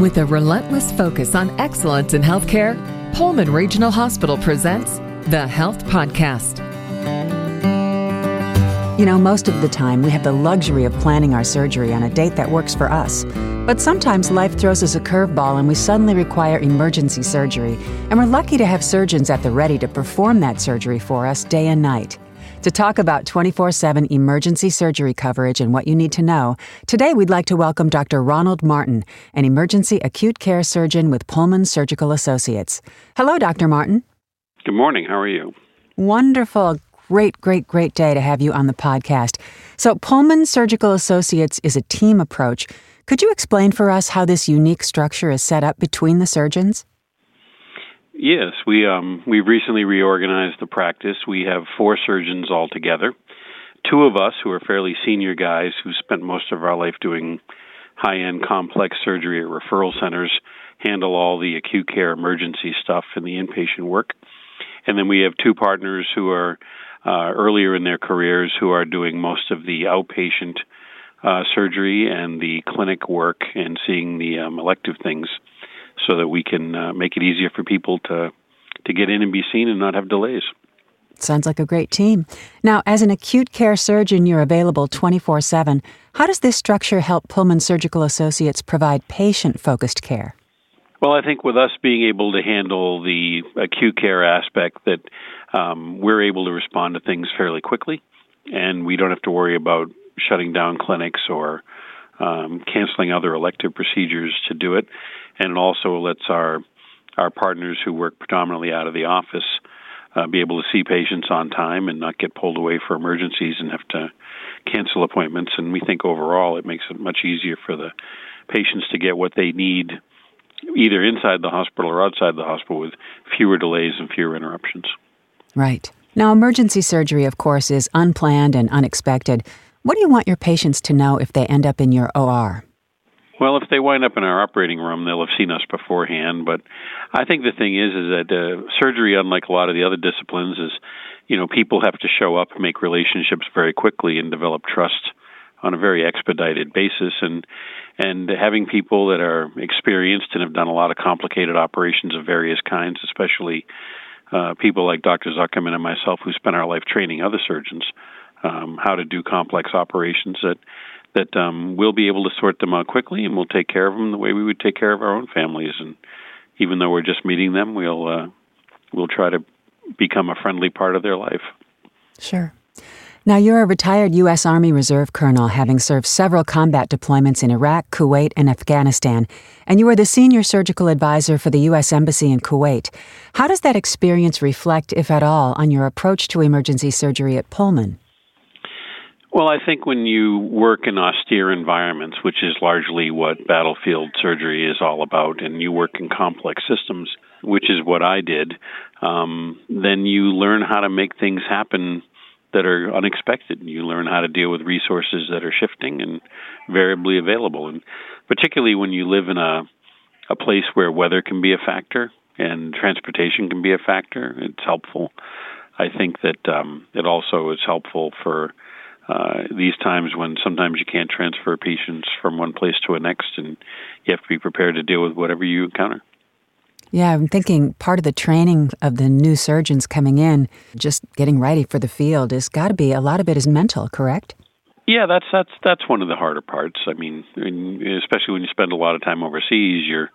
With a relentless focus on excellence in healthcare, Pullman Regional Hospital presents the Health Podcast. You know, most of the time we have the luxury of planning our surgery on a date that works for us. But sometimes life throws us a curveball and we suddenly require emergency surgery. And we're lucky to have surgeons at the ready to perform that surgery for us day and night. To talk about 24 7 emergency surgery coverage and what you need to know, today we'd like to welcome Dr. Ronald Martin, an emergency acute care surgeon with Pullman Surgical Associates. Hello, Dr. Martin. Good morning. How are you? Wonderful. Great, great, great day to have you on the podcast. So, Pullman Surgical Associates is a team approach. Could you explain for us how this unique structure is set up between the surgeons? Yes, we um, we recently reorganized the practice. We have four surgeons altogether. Two of us who are fairly senior guys who spent most of our life doing high-end complex surgery at referral centers handle all the acute care emergency stuff and the inpatient work. And then we have two partners who are uh, earlier in their careers who are doing most of the outpatient uh, surgery and the clinic work and seeing the um, elective things so that we can uh, make it easier for people to to get in and be seen and not have delays. Sounds like a great team. Now, as an acute care surgeon, you're available 24 7. How does this structure help Pullman Surgical Associates provide patient focused care? Well, I think with us being able to handle the acute care aspect, that um, we're able to respond to things fairly quickly, and we don't have to worry about shutting down clinics or um, canceling other elective procedures to do it, and it also lets our our partners who work predominantly out of the office uh, be able to see patients on time and not get pulled away for emergencies and have to cancel appointments. And we think overall it makes it much easier for the patients to get what they need either inside the hospital or outside the hospital with fewer delays and fewer interruptions. Right. Now, emergency surgery, of course, is unplanned and unexpected. What do you want your patients to know if they end up in your OR? Well, if they wind up in our operating room, they'll have seen us beforehand. But I think the thing is, is that uh, surgery, unlike a lot of the other disciplines, is you know people have to show up, make relationships very quickly, and develop trust on a very expedited basis. And and having people that are experienced and have done a lot of complicated operations of various kinds, especially uh, people like Dr. Zuckerman and myself, who spent our life training other surgeons um, how to do complex operations that that um, we'll be able to sort them out quickly and we'll take care of them the way we would take care of our own families. And even though we're just meeting them, we'll uh, we'll try to become a friendly part of their life. Sure. Now, you're a retired U.S. Army Reserve colonel, having served several combat deployments in Iraq, Kuwait, and Afghanistan, and you are the senior surgical advisor for the U.S. Embassy in Kuwait. How does that experience reflect, if at all, on your approach to emergency surgery at Pullman? Well, I think when you work in austere environments, which is largely what battlefield surgery is all about, and you work in complex systems, which is what I did, um, then you learn how to make things happen that are unexpected. You learn how to deal with resources that are shifting and variably available. And particularly when you live in a a place where weather can be a factor and transportation can be a factor, it's helpful. I think that um, it also is helpful for uh, these times when sometimes you can't transfer patients from one place to the next, and you have to be prepared to deal with whatever you encounter. Yeah, I'm thinking part of the training of the new surgeons coming in, just getting ready for the field, has got to be a lot of it is mental, correct? Yeah, that's that's that's one of the harder parts. I mean, especially when you spend a lot of time overseas, you're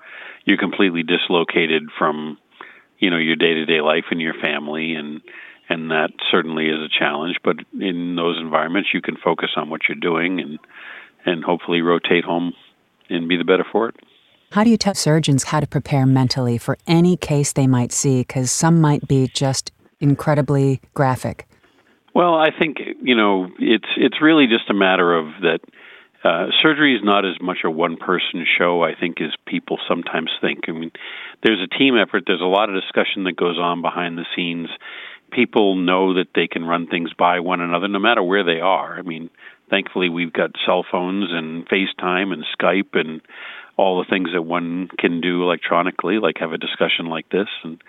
you're completely dislocated from you know your day to day life and your family, and and that certainly is a challenge. But in those environments, you can focus on what you're doing and and hopefully rotate home and be the better for it. How do you tell surgeons how to prepare mentally for any case they might see? Because some might be just incredibly graphic. Well, I think you know it's it's really just a matter of that. Uh, surgery is not as much a one person show, I think, as people sometimes think. I mean, there's a team effort. There's a lot of discussion that goes on behind the scenes people know that they can run things by one another no matter where they are. I mean, thankfully we've got cell phones and FaceTime and Skype and all the things that one can do electronically, like have a discussion like this, and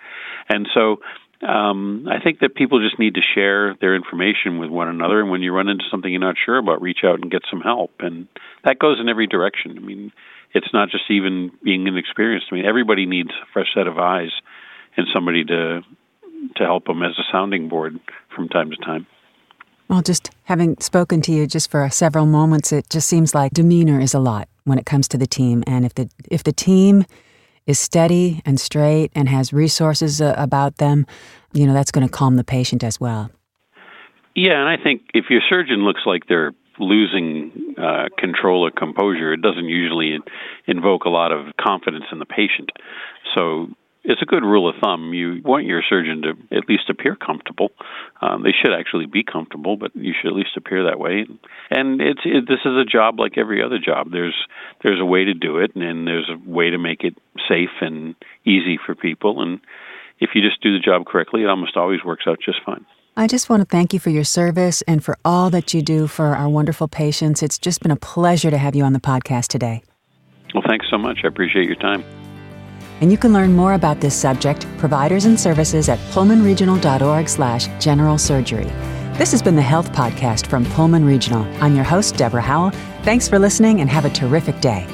and so um, I think that people just need to share their information with one another. And when you run into something you're not sure about, reach out and get some help. And that goes in every direction. I mean, it's not just even being inexperienced. I mean, everybody needs a fresh set of eyes and somebody to to help them as a sounding board from time to time. Well, just having spoken to you just for several moments, it just seems like demeanor is a lot when it comes to the team. And if the if the team is steady and straight and has resources uh, about them, you know, that's going to calm the patient as well. Yeah, and I think if your surgeon looks like they're losing uh, control or composure, it doesn't usually invoke a lot of confidence in the patient. So it's a good rule of thumb. You want your surgeon to at least appear comfortable. Um, they should actually be comfortable, but you should at least appear that way. And it's it, this is a job like every other job. There's there's a way to do it, and there's a way to make it safe and easy for people. And if you just do the job correctly, it almost always works out just fine. I just want to thank you for your service and for all that you do for our wonderful patients. It's just been a pleasure to have you on the podcast today. Well, thanks so much. I appreciate your time. And you can learn more about this subject, providers and services at pullmanregional.org slash general surgery. This has been the Health Podcast from Pullman Regional. I'm your host, Deborah Howell. Thanks for listening and have a terrific day.